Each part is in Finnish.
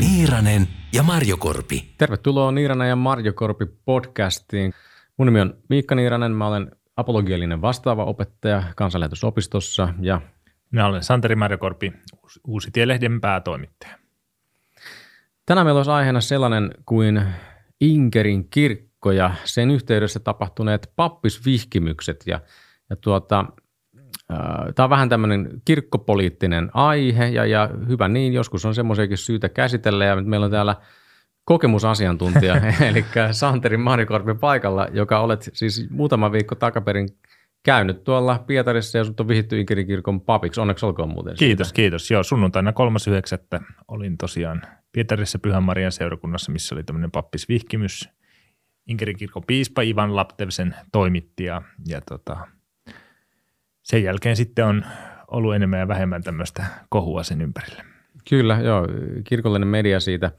Niiranen ja Marjokorpi. Tervetuloa Niiranen ja Marjokorpi podcastiin. Mun nimi on Miikka Niiranen, mä olen apologiallinen vastaava opettaja kansanlähetysopistossa ja Minä olen Santeri Marjokorpi, Uusi Tielehden päätoimittaja. tänään meillä olisi aiheena sellainen kuin Inkerin kirkko ja sen yhteydessä tapahtuneet pappisvihkimykset ja, ja tuota, Tämä on vähän tämmöinen kirkkopoliittinen aihe ja, ja hyvä niin, joskus on semmoisiakin syytä käsitellä ja meillä on täällä kokemusasiantuntija, eli Santeri Marikorpi paikalla, joka olet siis muutama viikko takaperin käynyt tuolla Pietarissa ja sut on vihitty Inkerin kirkon papiksi. Onneksi olkoon muuten. siitä. Kiitos, kiitos. Joo, sunnuntaina 3.9. olin tosiaan Pietarissa Pyhän Marian seurakunnassa, missä oli tämmöinen pappisvihkimys. Inkerin kirkon piispa Ivan Laptevsen toimitti ja, ja tota, sen jälkeen sitten on ollut enemmän ja vähemmän tämmöistä kohua sen ympärille. Kyllä, joo. Kirkollinen media siitä,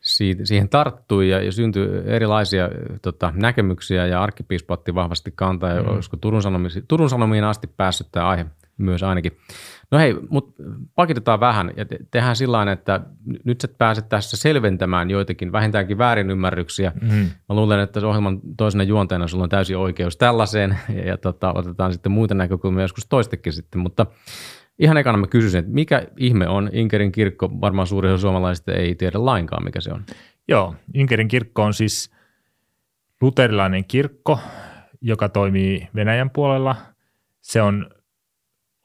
siitä siihen tarttui ja, ja syntyi erilaisia tota, näkemyksiä ja arkkipiispa otti vahvasti kantaa mm. olisiko Turun, Sanomisi, Turun Sanomiin asti päässyt tämä aihe myös ainakin. No hei, mutta pakitetaan vähän ja te, tehdään sillä tavalla, että nyt sä pääset tässä selventämään joitakin vähintäänkin väärinymmärryksiä. Mm. Mä luulen, että ohjelman toisena juonteena sulla on täysin oikeus tällaiseen ja, ja tota, otetaan sitten muita näkökulmia joskus toistekin sitten, mutta ihan ekana mä kysyisin, että mikä ihme on Inkerin kirkko? Varmaan suuri osa suomalaisista ei tiedä lainkaan, mikä se on. Joo, Inkerin kirkko on siis luterilainen kirkko, joka toimii Venäjän puolella. Se on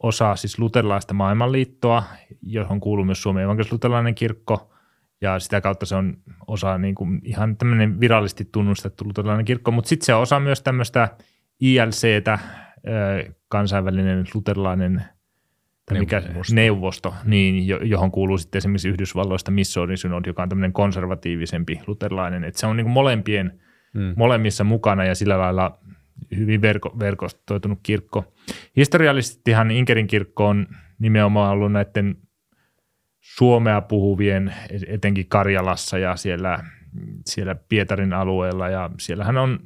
osa siis luterilaista maailmanliittoa, johon kuuluu myös Suomen evankelis-luterilainen kirkko, ja sitä kautta se on osa niin kuin ihan tämmöinen virallisesti tunnustettu luterilainen kirkko, mutta sitten se on osa myös tämmöistä ILCtä, kansainvälinen luterilainen tai mikä, Neuvosto. neuvosto, niin, jo- johon kuuluu sitten esimerkiksi Yhdysvalloista Missouri Synod, joka on tämmöinen konservatiivisempi luterilainen, että se on niin kuin molempien, Mm. molemmissa mukana ja sillä lailla hyvin verko, verkostoitunut kirkko. Historiallisestihan Inkerin kirkko on nimenomaan ollut näiden suomea puhuvien, etenkin Karjalassa ja siellä, siellä Pietarin alueella ja siellähän on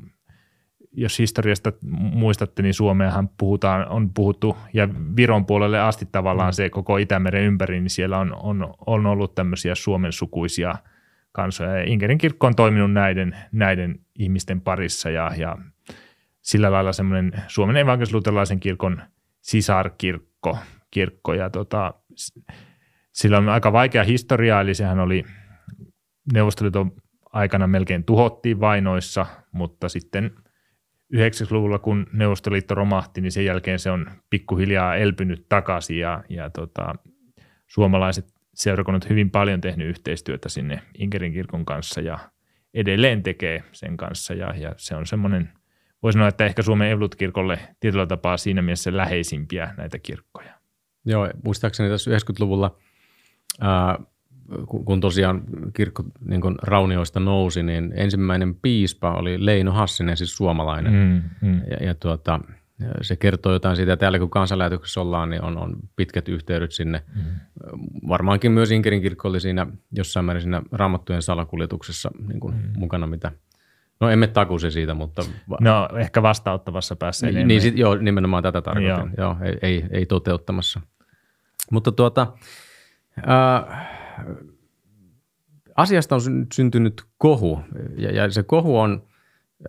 jos historiasta muistatte, niin Suomeahan puhutaan, on puhuttu, ja Viron puolelle asti tavallaan se koko Itämeren ympäri, niin siellä on, on, on ollut tämmöisiä Suomen sukuisia kansoja. Ja Inkerin kirkko on toiminut näiden, näiden ihmisten parissa, ja, ja sillä lailla semmoinen Suomen evankelis-luterilaisen kirkon sisarkirkko, kirkko, ja tota, sillä on aika vaikea historia, eli sehän oli Neuvostoliiton aikana melkein tuhottiin vainoissa, mutta sitten 90-luvulla, kun Neuvostoliitto romahti, niin sen jälkeen se on pikkuhiljaa elpynyt takaisin ja, ja tota, suomalaiset seurakunnat hyvin paljon tehnyt yhteistyötä sinne Inkerin kirkon kanssa ja edelleen tekee sen kanssa ja, ja se on semmoinen, voi sanoa, että ehkä Suomen Evlut-kirkolle tietyllä tapaa siinä mielessä läheisimpiä näitä kirkkoja. Joo, muistaakseni tässä 90-luvulla, ää, kun, tosiaan kirkko niin kun raunioista nousi, niin ensimmäinen piispa oli Leino Hassinen, siis suomalainen. Mm. Mm, mm. Ja, ja tuota, se kertoo jotain siitä, että täällä kun kansanlähetyksessä ollaan, niin on, on pitkät yhteydet sinne. Mm. Varmaankin myös Inkerin kirkko oli siinä jossain määrin siinä raamattujen salakuljetuksessa niin kuin mm. mukana, mitä No emme takuisi siitä, mutta... No ehkä vastaanottavassa päässä niin, niin sit, joo, nimenomaan tätä tarkoitin. Joo. Joo. ei, ei, ei toteuttamassa. Mutta tuota, ää, asiasta on syn- syntynyt kohu, ja, ja se kohu on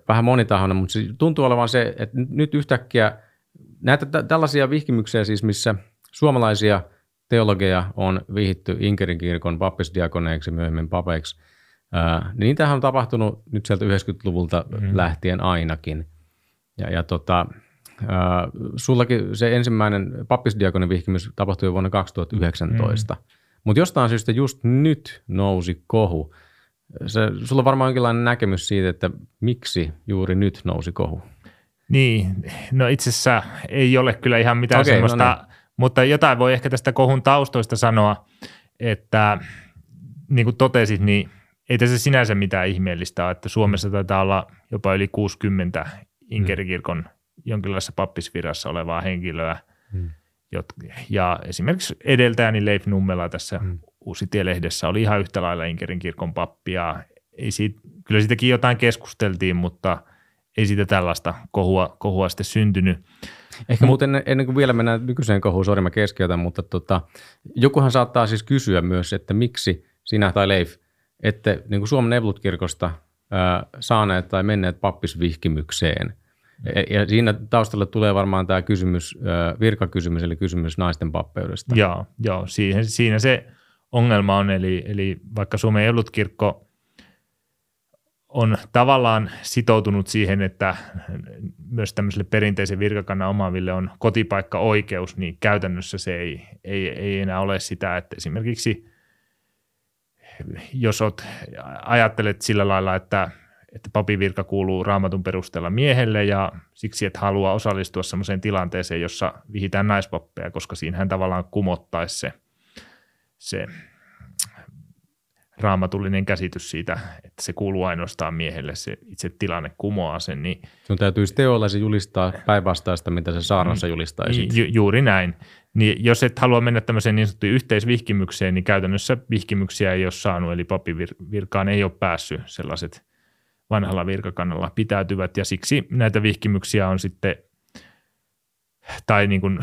vähän monitahoinen, mutta se tuntuu olevan se, että nyt- yhtäkkiä näitä tä- tällaisia vihkimyksiä siis, missä suomalaisia teologeja on vihitty Inkerin kirkon pappisdiakoneiksi, myöhemmin papeiksi, ää, niin niitähän on tapahtunut nyt sieltä 90-luvulta mm. lähtien ainakin. Ja, ja tota, ää, sullakin se ensimmäinen pappisdiakonin vihkimys tapahtui jo vuonna 2019, mm. mutta jostain syystä just nyt nousi kohu. Se, sulla on varmaan jonkinlainen näkemys siitä, että miksi juuri nyt nousi kohu. Niin, no itse asiassa ei ole kyllä ihan mitään okay, no semmoista, no mutta jotain voi ehkä tästä kohun taustoista sanoa, että niin kuin totesit, niin ei tässä sinänsä mitään ihmeellistä ole, että Suomessa taitaa olla jopa yli 60 Inkerikirkon jonkinlaisessa pappisvirassa olevaa henkilöä, Hmm. jot- ja esimerkiksi edeltäjäni Leif Nummela tässä hmm. Uusitielehdessä oli ihan yhtä lailla Inkerin kirkon pappi, ja ei siitä, kyllä siitäkin jotain keskusteltiin, mutta ei siitä tällaista kohua, kohua sitten syntynyt. Ehkä muuten ennen kuin vielä mennään nykyiseen kohuun, sori mä keskeytän, mutta tota, jokuhan saattaa siis kysyä myös, että miksi sinä tai Leif ette niin kuin Suomen Evolut-kirkosta ää, saaneet tai menneet pappisvihkimykseen. Ja, ja siinä taustalla tulee varmaan tämä kysymys, ää, virkakysymys, eli kysymys naisten pappeudesta. Joo, joo siihen, siinä se ongelma on, eli, eli vaikka Suomen Evolut-kirkko on tavallaan sitoutunut siihen, että myös tämmöiselle perinteisen virkakannan omaaville on kotipaikka-oikeus, niin käytännössä se ei, ei, ei enää ole sitä, että esimerkiksi jos oot, ajattelet sillä lailla, että, että papivirka kuuluu raamatun perusteella miehelle ja siksi et halua osallistua sellaiseen tilanteeseen, jossa vihitään naispappeja, koska siinähän tavallaan kumottaisi se, se raamatullinen käsitys siitä, että se kuuluu ainoastaan miehelle, se itse tilanne kumoaa sen. Niin Sun täytyisi teollasi julistaa päinvastaista, mitä se saarnassa julistaisi. Ju, juuri näin. Niin jos et halua mennä tämmöiseen niin sanottuun yhteisvihkimykseen, niin käytännössä vihkimyksiä ei ole saanut, eli papivirkaan ei ole päässyt sellaiset vanhalla virkakannalla pitäytyvät, ja siksi näitä vihkimyksiä on sitten tai niin kuin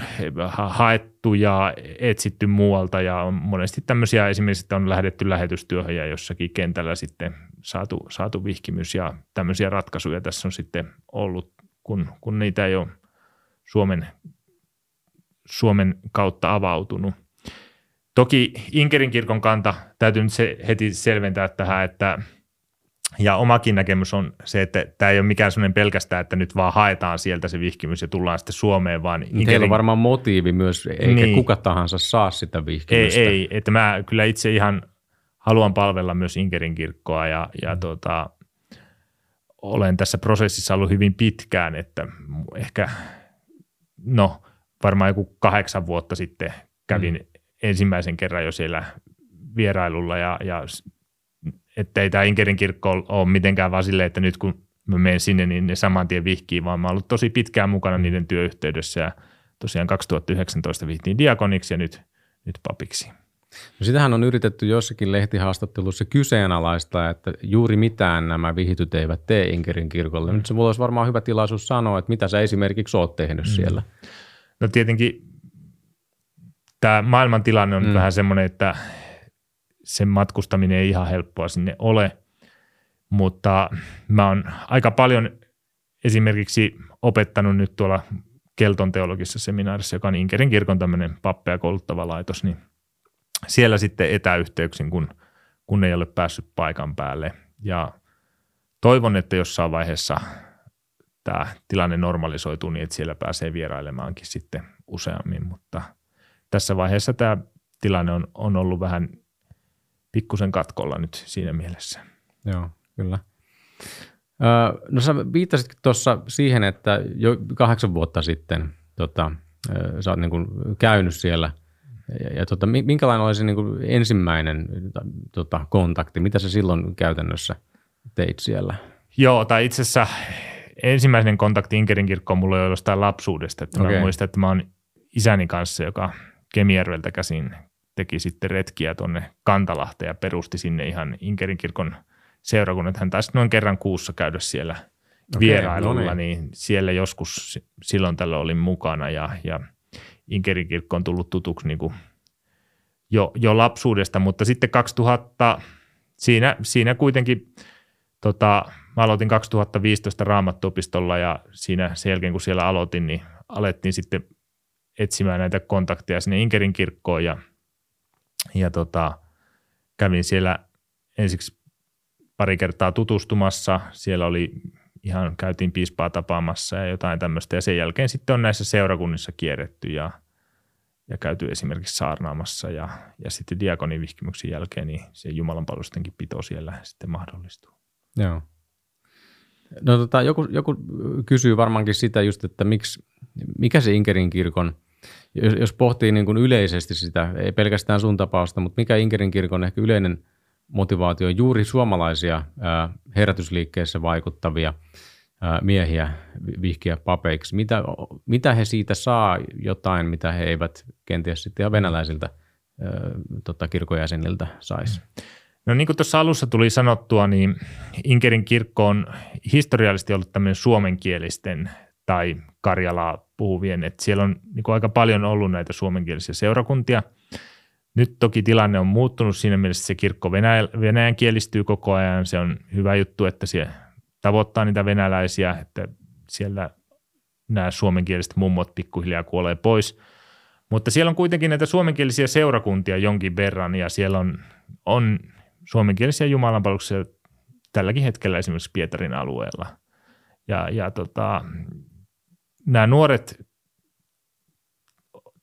haettu ja etsitty muualta ja on monesti tämmöisiä esimerkiksi, että on lähdetty lähetystyöhön ja jossakin kentällä sitten saatu, saatu vihkimys ja tämmöisiä ratkaisuja tässä on sitten ollut, kun, kun niitä ei ole Suomen, Suomen kautta avautunut. Toki Inkerin kirkon kanta täytyy nyt se heti selventää tähän, että – ja omakin näkemys on se, että tämä ei ole mikään sellainen pelkästään, että nyt vaan haetaan sieltä se vihkimys ja tullaan sitten Suomeen, vaan... Inkelin... Teillä on varmaan motiivi myös, eikä niin. kuka tahansa saa sitä vihkimystä. Ei, ei, että mä kyllä itse ihan haluan palvella myös Inkerin kirkkoa ja, ja mm. tuota, olen tässä prosessissa ollut hyvin pitkään, että ehkä, no varmaan joku kahdeksan vuotta sitten kävin mm. ensimmäisen kerran jo siellä vierailulla ja, ja että ei tämä Inkerin kirkko ole mitenkään vaan silleen, että nyt kun mä menen sinne, niin ne saman tien vihkii, vaan mä oon ollut tosi pitkään mukana niiden työyhteydessä ja tosiaan 2019 vihtiin diakoniksi ja nyt, nyt papiksi. No sitähän on yritetty jossakin lehtihaastattelussa kyseenalaista, että juuri mitään nämä vihityt eivät tee Inkerin kirkolle. Nyt se mulla olisi varmaan hyvä tilaisuus sanoa, että mitä sä esimerkiksi oot tehnyt mm. siellä. No tietenkin tämä maailmantilanne on mm. vähän semmoinen, että sen matkustaminen ei ihan helppoa sinne ole, mutta mä oon aika paljon esimerkiksi opettanut nyt tuolla Kelton teologisessa seminaarissa, joka on Inkerin kirkon tämmöinen pappeja kouluttava laitos, niin siellä sitten etäyhteyksin, kun, kun ei ole päässyt paikan päälle. Ja toivon, että jossain vaiheessa tämä tilanne normalisoituu niin, että siellä pääsee vierailemaankin sitten useammin, mutta tässä vaiheessa tämä tilanne on, on ollut vähän pikkusen katkolla nyt siinä mielessä. Joo, kyllä. Öö, no sä viittasitkin tuossa siihen, että jo kahdeksan vuotta sitten tota, sä oot niin kuin käynyt siellä. Ja, ja tota, minkälainen oli se niin kuin ensimmäinen tota, kontakti? Mitä sä silloin käytännössä teit siellä? Joo, tai itse asiassa ensimmäinen kontakti Inkerin kirkkoon mulla oli jostain lapsuudesta. Että okay. Mä muistan, että mä oon isäni kanssa, joka Kemijärveltä käsin teki sitten retkiä tuonne Kantalahteen ja perusti sinne ihan Inkerin kirkon seurakunnat. Hän taisi noin kerran kuussa käydä siellä okay, vierailulla, no niin. niin siellä joskus silloin tällä olin mukana ja, ja Inkerin kirkko on tullut tutuksi niin kuin jo, jo lapsuudesta, mutta sitten 2000, siinä, siinä kuitenkin tota, mä aloitin 2015 raamattuopistolla ja siinä sen jälkeen kun siellä aloitin, niin alettiin sitten etsimään näitä kontakteja sinne Inkerin kirkkoon ja ja tota, kävin siellä ensiksi pari kertaa tutustumassa. Siellä oli ihan, käytiin piispaa tapaamassa ja jotain tämmöistä. Ja sen jälkeen sitten on näissä seurakunnissa kierretty ja, ja käyty esimerkiksi saarnaamassa. Ja, ja sitten diakonivihkimyksen jälkeen niin se Jumalan palvelustenkin pito siellä sitten mahdollistuu. Joo. No tota, joku, joku kysyy varmaankin sitä just, että miksi, mikä se Inkerin kirkon – jos, pohtii niin kuin yleisesti sitä, ei pelkästään sun tapausta, mutta mikä Inkerin kirkon ehkä yleinen motivaatio on juuri suomalaisia herätysliikkeessä vaikuttavia miehiä vihkiä papeiksi. Mitä, mitä he siitä saa jotain, mitä he eivät kenties sitten ihan venäläisiltä tota, kirkojäseniltä saisi? No niin kuin tuossa alussa tuli sanottua, niin Inkerin kirkko on historiallisesti ollut tämmöinen suomenkielisten tai Karjalaa puhuvien. Et siellä on niin kuin aika paljon ollut näitä suomenkielisiä seurakuntia. Nyt toki tilanne on muuttunut siinä mielessä, että se kirkko Venäjä, venäjän kielistyy koko ajan. Se on hyvä juttu, että se tavoittaa niitä venäläisiä, että siellä nämä suomenkieliset mummot pikkuhiljaa kuolee pois. Mutta siellä on kuitenkin näitä suomenkielisiä seurakuntia jonkin verran ja siellä on, on suomenkielisiä jumalanpalveluksia tälläkin hetkellä esimerkiksi Pietarin alueella. Ja, ja tota, nämä nuoret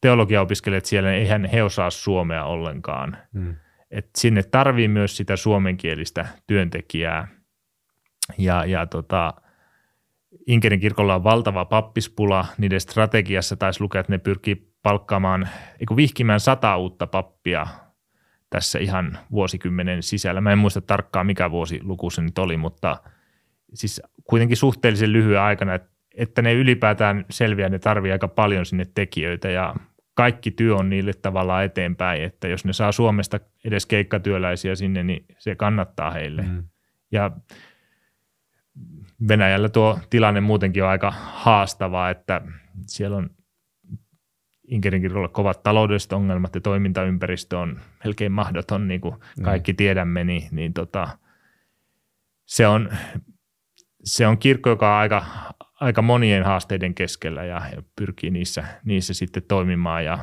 teologiaopiskelijat siellä, eihän he osaa suomea ollenkaan. Hmm. Et sinne tarvii myös sitä suomenkielistä työntekijää. Ja, ja tota, Inkerin kirkolla on valtava pappispula. Niiden strategiassa taisi lukea, että ne pyrkii palkkaamaan, eikö vihkimään sata uutta pappia tässä ihan vuosikymmenen sisällä. Mä en muista tarkkaan, mikä vuosi luku se nyt oli, mutta siis kuitenkin suhteellisen lyhyen aikana, että, että ne ylipäätään selviää, ne tarvii aika paljon sinne tekijöitä ja kaikki työ on niille tavallaan eteenpäin, että jos ne saa Suomesta edes keikkatyöläisiä sinne, niin se kannattaa heille. Mm. Ja Venäjällä tuo tilanne muutenkin on aika haastava, että siellä on Inkerin kirkolla kovat taloudelliset ongelmat ja toimintaympäristö on melkein mahdoton, niin kuin mm. kaikki mm. tiedämme, niin, niin tota, se, on, se on kirkko, joka on aika, aika monien haasteiden keskellä ja, pyrkii niissä, niissä sitten toimimaan ja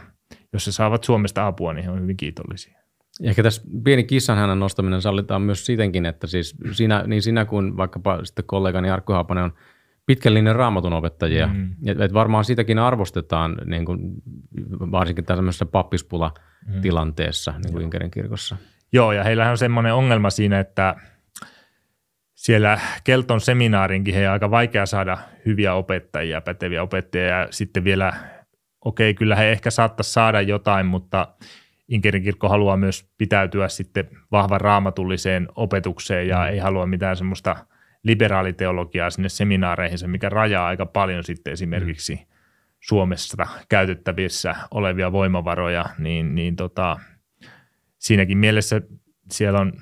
jos se saavat Suomesta apua, niin he on hyvin kiitollisia. Ehkä tässä pieni kissanhännän nostaminen sallitaan myös sitenkin, että siis sinä, niin sinä kuin vaikkapa sitten kollegani Jarkko Haapanen on pitkällinen raamatun opettajia. Mm. Et, et varmaan sitäkin arvostetaan niin kuin, varsinkin tämmöisessä pappispula-tilanteessa mm. niin kuin Inkerin kirkossa. Joo, ja heillähän on semmoinen ongelma siinä, että siellä Kelton seminaarinkin he aika vaikea saada hyviä opettajia, päteviä opettajia ja sitten vielä, okei, okay, kyllä he ehkä saattaisi saada jotain, mutta – Inkerin kirkko haluaa myös pitäytyä sitten vahvan raamatulliseen opetukseen ja mm. ei halua mitään semmoista liberaaliteologiaa sinne seminaareihin, mikä rajaa aika paljon sitten esimerkiksi mm. Suomessa käytettävissä olevia voimavaroja, niin, niin tota, siinäkin mielessä siellä on,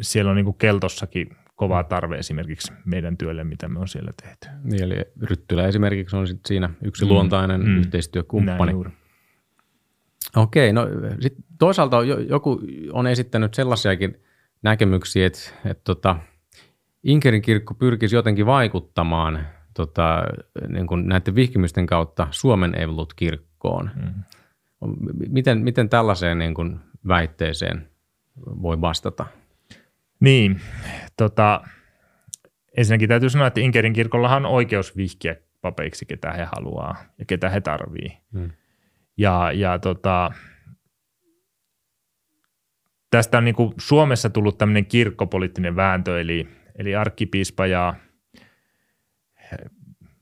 siellä on niin kuin Keltossakin kova tarve esimerkiksi meidän työlle, mitä me on siellä tehty. Niin, eli Ryttylä esimerkiksi on sit siinä yksi mm. luontainen mm. yhteistyökumppani. Okei, no sit toisaalta joku on esittänyt sellaisiakin näkemyksiä, että, että tota, Inkerin kirkko pyrkisi jotenkin vaikuttamaan tota, niin kuin näiden vihkimysten kautta Suomen Evolut-kirkkoon. Mm. Miten, miten tällaiseen niin kuin väitteeseen voi vastata? Niin, tota, ensinnäkin täytyy sanoa, että Inkerin kirkollahan on oikeus vihkiä papeiksi, ketä he haluaa ja ketä he tarvii. Mm. Ja, ja tota, tästä on niin kuin Suomessa tullut tämmöinen kirkkopoliittinen vääntö, eli, eli arkkipiispa ja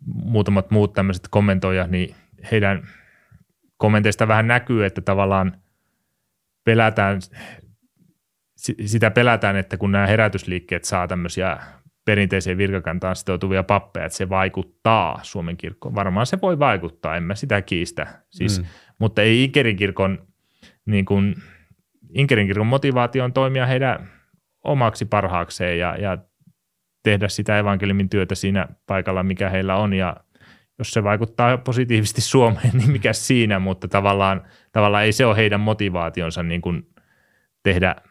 muutamat muut tämmöiset kommentoijat, niin heidän kommenteista vähän näkyy, että tavallaan pelätään, sitä pelätään, että kun nämä herätysliikkeet saa tämmöisiä perinteiseen virkakantaan sitoutuvia pappeja, että se vaikuttaa Suomen kirkkoon. Varmaan se voi vaikuttaa, en mä sitä kiistä. Siis, mm. Mutta ei Inkerin kirkon, niin kuin, Inkerin kirkon motivaatio on toimia heidän omaksi parhaakseen ja, ja tehdä sitä evankeliumin työtä siinä paikalla, mikä heillä on. Ja jos se vaikuttaa positiivisesti Suomeen, niin mikä siinä, mutta tavallaan, tavallaan ei se ole heidän motivaationsa niin kuin tehdä –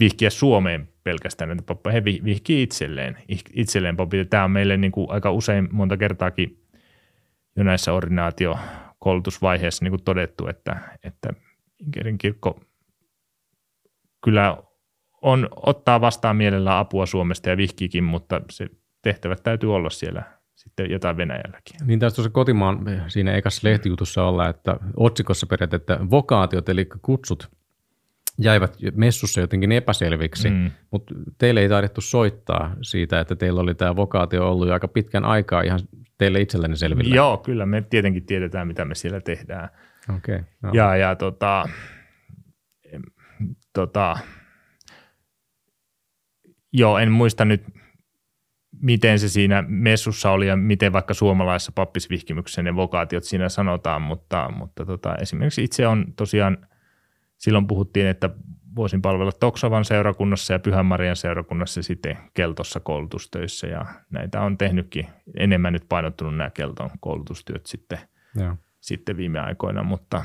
vihkiä Suomeen pelkästään näitä poppeja, he vihkii itselleen, itselleen popit. Tämä on meille niin kuin aika usein monta kertaakin jo näissä ordinaatiokoulutusvaiheissa niin kuin todettu, että, että Inkerin kirkko kyllä on, ottaa vastaan mielellään apua Suomesta ja vihkiikin, mutta se tehtävät täytyy olla siellä sitten jotain Venäjälläkin. Niin tästä tuossa kotimaan siinä ekassa lehtijutussa olla, että otsikossa periaatteessa vokaatiot, eli kutsut – jäivät messussa jotenkin epäselviksi, mm. mutta teille ei taidettu soittaa siitä, että teillä oli tämä vokaatio ollut jo aika pitkän aikaa ihan teille itsellenne selvillä. Joo, kyllä me tietenkin tiedetään, mitä me siellä tehdään. Okay, no. Ja, ja tota, tota, joo, en muista nyt, miten se siinä messussa oli ja miten vaikka suomalaisessa pappisvihkimyksessä ne vokaatiot siinä sanotaan, mutta, mutta tota, esimerkiksi itse on tosiaan – silloin puhuttiin, että voisin palvella Toksovan seurakunnassa ja Pyhänmarian seurakunnassa sitten Keltossa koulutustöissä ja näitä on tehnytkin enemmän nyt painottunut nämä Kelton koulutustyöt sitten, Joo. sitten viime aikoina, mutta,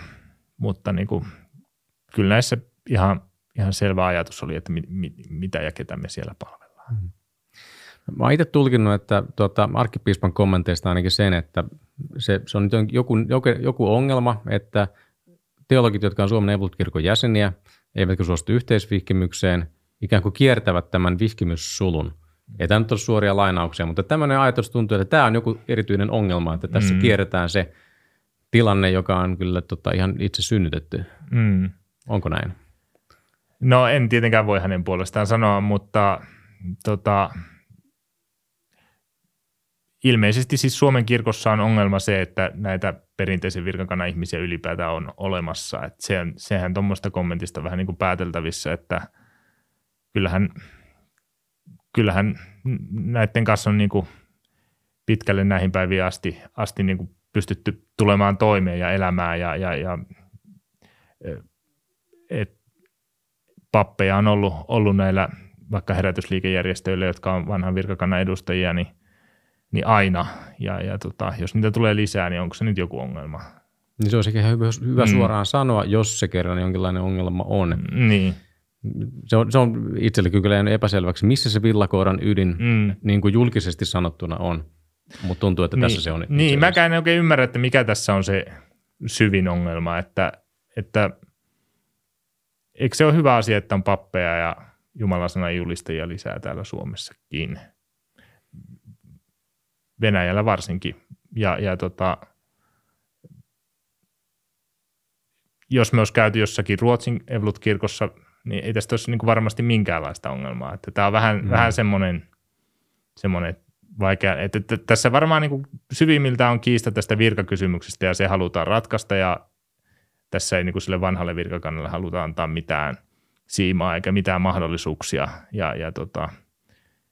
mutta niin kuin, kyllä näissä ihan, ihan selvä ajatus oli, että mi, mi, mitä ja ketä me siellä palvellaan. Mä oon itse tulkinnut, että tuota, arkkipiispan kommenteista ainakin sen, että se, se on nyt joku, joku, joku ongelma, että teologit, jotka on Suomen Evolut-kirkon jäseniä, eivätkä suostu yhteisvihkimykseen, ikään kuin kiertävät tämän vihkimyssulun. Ei tämä nyt ole suoria lainauksia, mutta tämmöinen ajatus tuntuu, että tämä on joku erityinen ongelma, että tässä mm. kierretään se tilanne, joka on kyllä tota, ihan itse synnytetty. Mm. Onko näin? No en tietenkään voi hänen puolestaan sanoa, mutta tota, ilmeisesti siis Suomen kirkossa on ongelma se, että näitä perinteisen virkakannan ihmisiä ylipäätään on olemassa. Et se sehän tuommoista kommentista vähän niin kuin pääteltävissä, että kyllähän, kyllähän näiden kanssa on niin kuin pitkälle näihin päiviin asti, asti niin kuin pystytty tulemaan toimeen ja elämään ja, ja, ja et pappeja on ollut, ollut näillä vaikka herätysliikejärjestöillä, jotka on vanhan virkakannan edustajia, niin niin aina. Ja, ja tota, jos niitä tulee lisää, niin onko se nyt joku ongelma? Niin se olisi ihan hyvä, hyvä mm. suoraan sanoa, jos se kerran jonkinlainen ongelma on. Niin. Se on, se on itselle kyllä jäänyt epäselväksi, missä se villakoiran ydin mm. niin kuin julkisesti sanottuna on. Mutta tuntuu, että niin, tässä se on. Niin, mäkään en oikein ymmärrä, että mikä tässä on se syvin ongelma, että, että eikö se ole hyvä asia, että on pappeja ja Jumalan sanan julistajia lisää täällä Suomessakin. Venäjällä varsinkin. Ja, ja tota, jos me olisi käyty jossakin Ruotsin Evolut-kirkossa, niin ei tästä olisi niin kuin varmasti minkäänlaista ongelmaa. Että tämä on vähän, mm. vähän semmoinen, semmoinen vaikea, että, että tässä varmaan niin kuin syvimmiltä on kiista tästä virkakysymyksestä ja se halutaan ratkaista ja tässä ei niin kuin sille vanhalle virkakannalle haluta antaa mitään siimaa eikä mitään mahdollisuuksia ja, ja tota,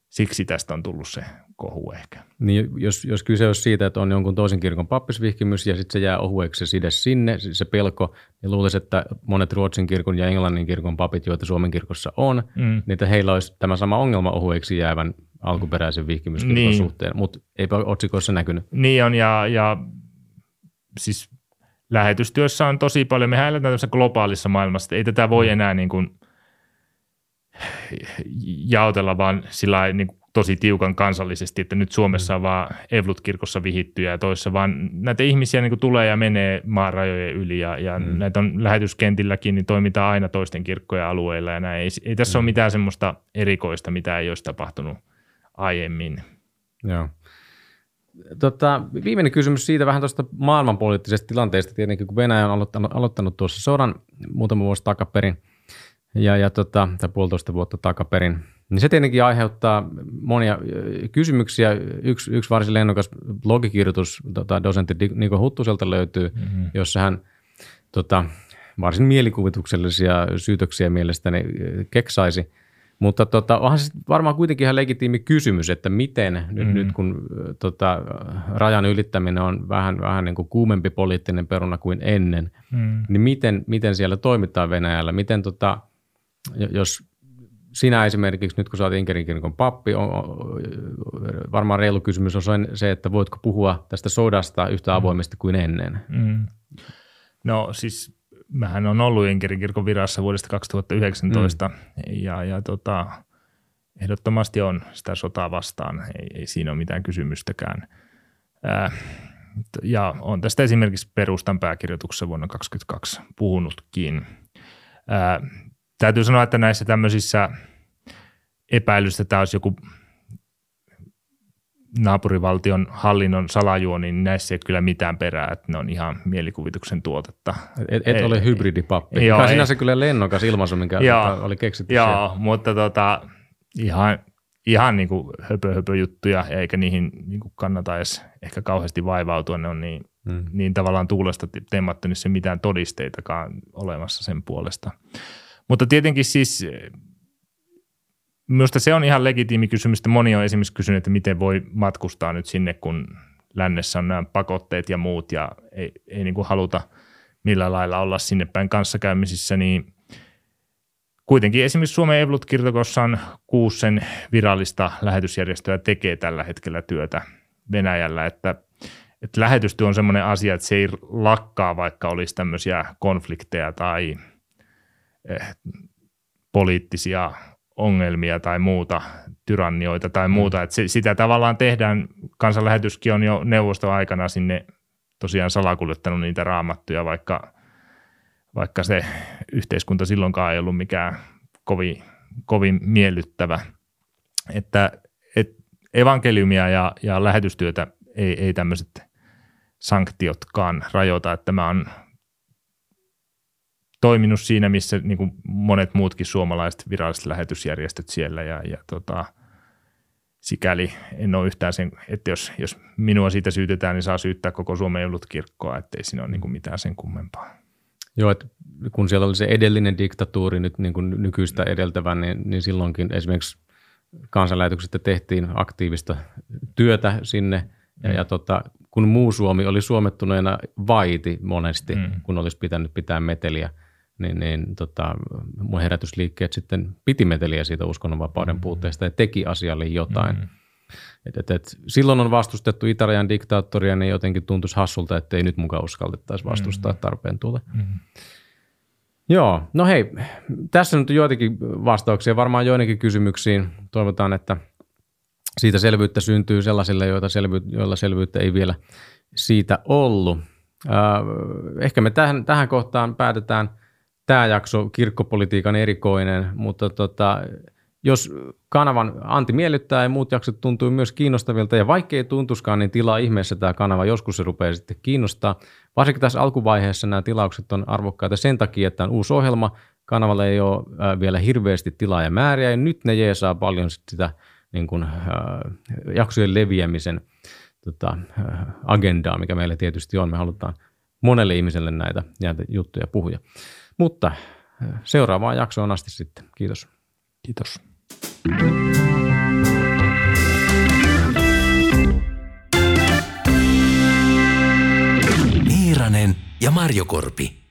siksi tästä on tullut se kohu ehkä. Niin, jos, jos kyse olisi siitä, että on jonkun toisen kirkon pappisvihkimys ja sitten se jää ohueksi se side sinne, se pelko, niin luulisi, että monet Ruotsin kirkon ja Englannin kirkon papit, joita Suomen kirkossa on, mm. niin että heillä olisi tämä sama ongelma ohueksi jäävän alkuperäisen vihkimyskirkon niin. suhteen, mutta eipä otsikoissa näkynyt. Niin on, ja, ja siis lähetystyössä on tosi paljon, mehän eletään tässä globaalissa maailmassa, ei tätä voi mm. enää niin kuin jaotella vaan sillä niin kuin tosi tiukan kansallisesti, että nyt Suomessa on vaan Evlut-kirkossa vihittyjä ja toissa, vaan näitä ihmisiä niin tulee ja menee maan rajojen yli ja, ja mm. näitä on lähetyskentilläkin, niin toimitaan aina toisten kirkkojen alueilla ja näin. Ei, ei tässä mm. ole mitään semmoista erikoista, mitä ei olisi tapahtunut aiemmin. Joo. Tota, viimeinen kysymys siitä vähän tuosta maailmanpoliittisesta tilanteesta. Tietenkin kun Venäjä on aloittanut, aloittanut tuossa sodan muutama vuosi takaperin ja, ja tota, tai puolitoista vuotta takaperin – niin se tietenkin aiheuttaa monia kysymyksiä. Yksi, yksi varsin lennokas blogikirjoitus tota, dosentti Niko Huttuselta löytyy, mm-hmm. jossa hän tota, varsin mielikuvituksellisia syytöksiä mielestäni keksaisi. Mutta tota, onhan se varmaan kuitenkin ihan legitiimi kysymys, että miten mm-hmm. nyt, nyt kun tota, rajan ylittäminen on vähän, vähän niin kuin kuumempi poliittinen peruna kuin ennen, mm-hmm. niin miten, miten siellä toimitaan Venäjällä? Miten tota, jos sinä esimerkiksi, nyt kun sä oot Inkerin kirkon pappi, on, on, varmaan reilu kysymys on se, että voitko puhua tästä sodasta yhtä mm. avoimesti kuin ennen? Mm. No siis mähän on ollut Inkerin kirkon virassa vuodesta 2019 mm. ja, ja tota, ehdottomasti on sitä sotaa vastaan, ei, ei siinä ole mitään kysymystäkään. Ää, ja on tästä esimerkiksi perustan pääkirjoituksessa vuonna 2022 puhunutkin. Ää, täytyy sanoa, että näissä tämmöisissä epäilyssä tämä olisi joku naapurivaltion hallinnon salajuoni, niin näissä ei ole kyllä mitään perää, että ne on ihan mielikuvituksen tuotetta. Et, et ole hybridipappi. Joo, Tämä se kyllä lennokas ilmaisu, minkä joo, oli keksitty. Joo, siellä. mutta tota, ihan, ihan niin kuin höpö, höpö juttuja, eikä niihin niin kuin kannata edes ehkä kauheasti vaivautua. Ne on niin, hmm. niin tavallaan tuulesta temmattu, niin se mitään todisteitakaan olemassa sen puolesta. Mutta tietenkin siis minusta se on ihan legitiimi kysymys, että moni on esimerkiksi kysynyt, että miten voi matkustaa nyt sinne, kun lännessä on nämä pakotteet ja muut ja ei, ei niin kuin haluta millään lailla olla sinne päin kanssakäymisissä, niin kuitenkin esimerkiksi Suomen Evlut-kirkossa on kuusi sen virallista lähetysjärjestöä tekee tällä hetkellä työtä Venäjällä, että, että lähetystyö on semmoinen asia, että se ei lakkaa, vaikka olisi tämmöisiä konflikteja tai eh, poliittisia ongelmia tai muuta, tyrannioita tai muuta. Mm. Että se, sitä tavallaan tehdään, kansanlähetyskin on jo neuvostoaikana sinne tosiaan salakuljettanut niitä raamattuja, vaikka, vaikka se yhteiskunta silloinkaan ei ollut mikään kovin, kovin miellyttävä. Että et evankeliumia ja, ja lähetystyötä ei, ei tämmöiset sanktiotkaan rajoita, että tämä on toiminut siinä, missä niin kuin monet muutkin suomalaiset viralliset lähetysjärjestöt siellä ja, ja tota, sikäli en ole yhtään sen, että jos, jos minua siitä syytetään, niin saa syyttää koko Suomen kirkkoa, ettei siinä ole niin kuin mitään sen kummempaa. Joo, että kun siellä oli se edellinen diktatuuri nyt niin kuin nykyistä edeltävän, niin, niin silloinkin esimerkiksi kansanlähetyksestä tehtiin aktiivista työtä sinne, ja, mm. ja tota, kun muu Suomi oli suomettuneena vaiti monesti, mm. kun olisi pitänyt pitää meteliä – niin, niin tota, mun herätysliikkeet sitten piti meteliä siitä uskonnonvapauden mm. puutteesta ja teki asialle jotain. Mm. Et, et, et, silloin on vastustettu Itärajan diktaattoria, niin jotenkin tuntuisi hassulta, että ei nyt mukaan uskallettaisi vastustaa mm. tarpeen tulle. Mm. Joo, no hei, tässä nyt on joitakin vastauksia, varmaan joidenkin kysymyksiin. Toivotaan, että siitä selvyyttä syntyy sellaisille, joita selvyy- joilla selvyyttä ei vielä siitä ollut. Äh, ehkä me tähän, tähän kohtaan päätetään – tämä jakso kirkkopolitiikan erikoinen, mutta tota, jos kanavan Antti miellyttää ja muut jaksot tuntuu myös kiinnostavilta, ja vaikkei tuntuskaan, niin tilaa ihmeessä tämä kanava, joskus se rupeaa sitten kiinnostaa. Varsinkin tässä alkuvaiheessa nämä tilaukset on arvokkaita sen takia, että on uusi ohjelma, kanavalle ei ole vielä hirveästi tilaa ja määriä, ja nyt ne jeesaa paljon sitä niin kuin, äh, jaksojen leviämisen tota, agendaa, mikä meillä tietysti on. Me halutaan monelle ihmiselle näitä, näitä juttuja puhuja. Mutta seuraavaan jaksoon asti sitten. Kiitos. Kiitos. Niiranen ja Marjokorpi.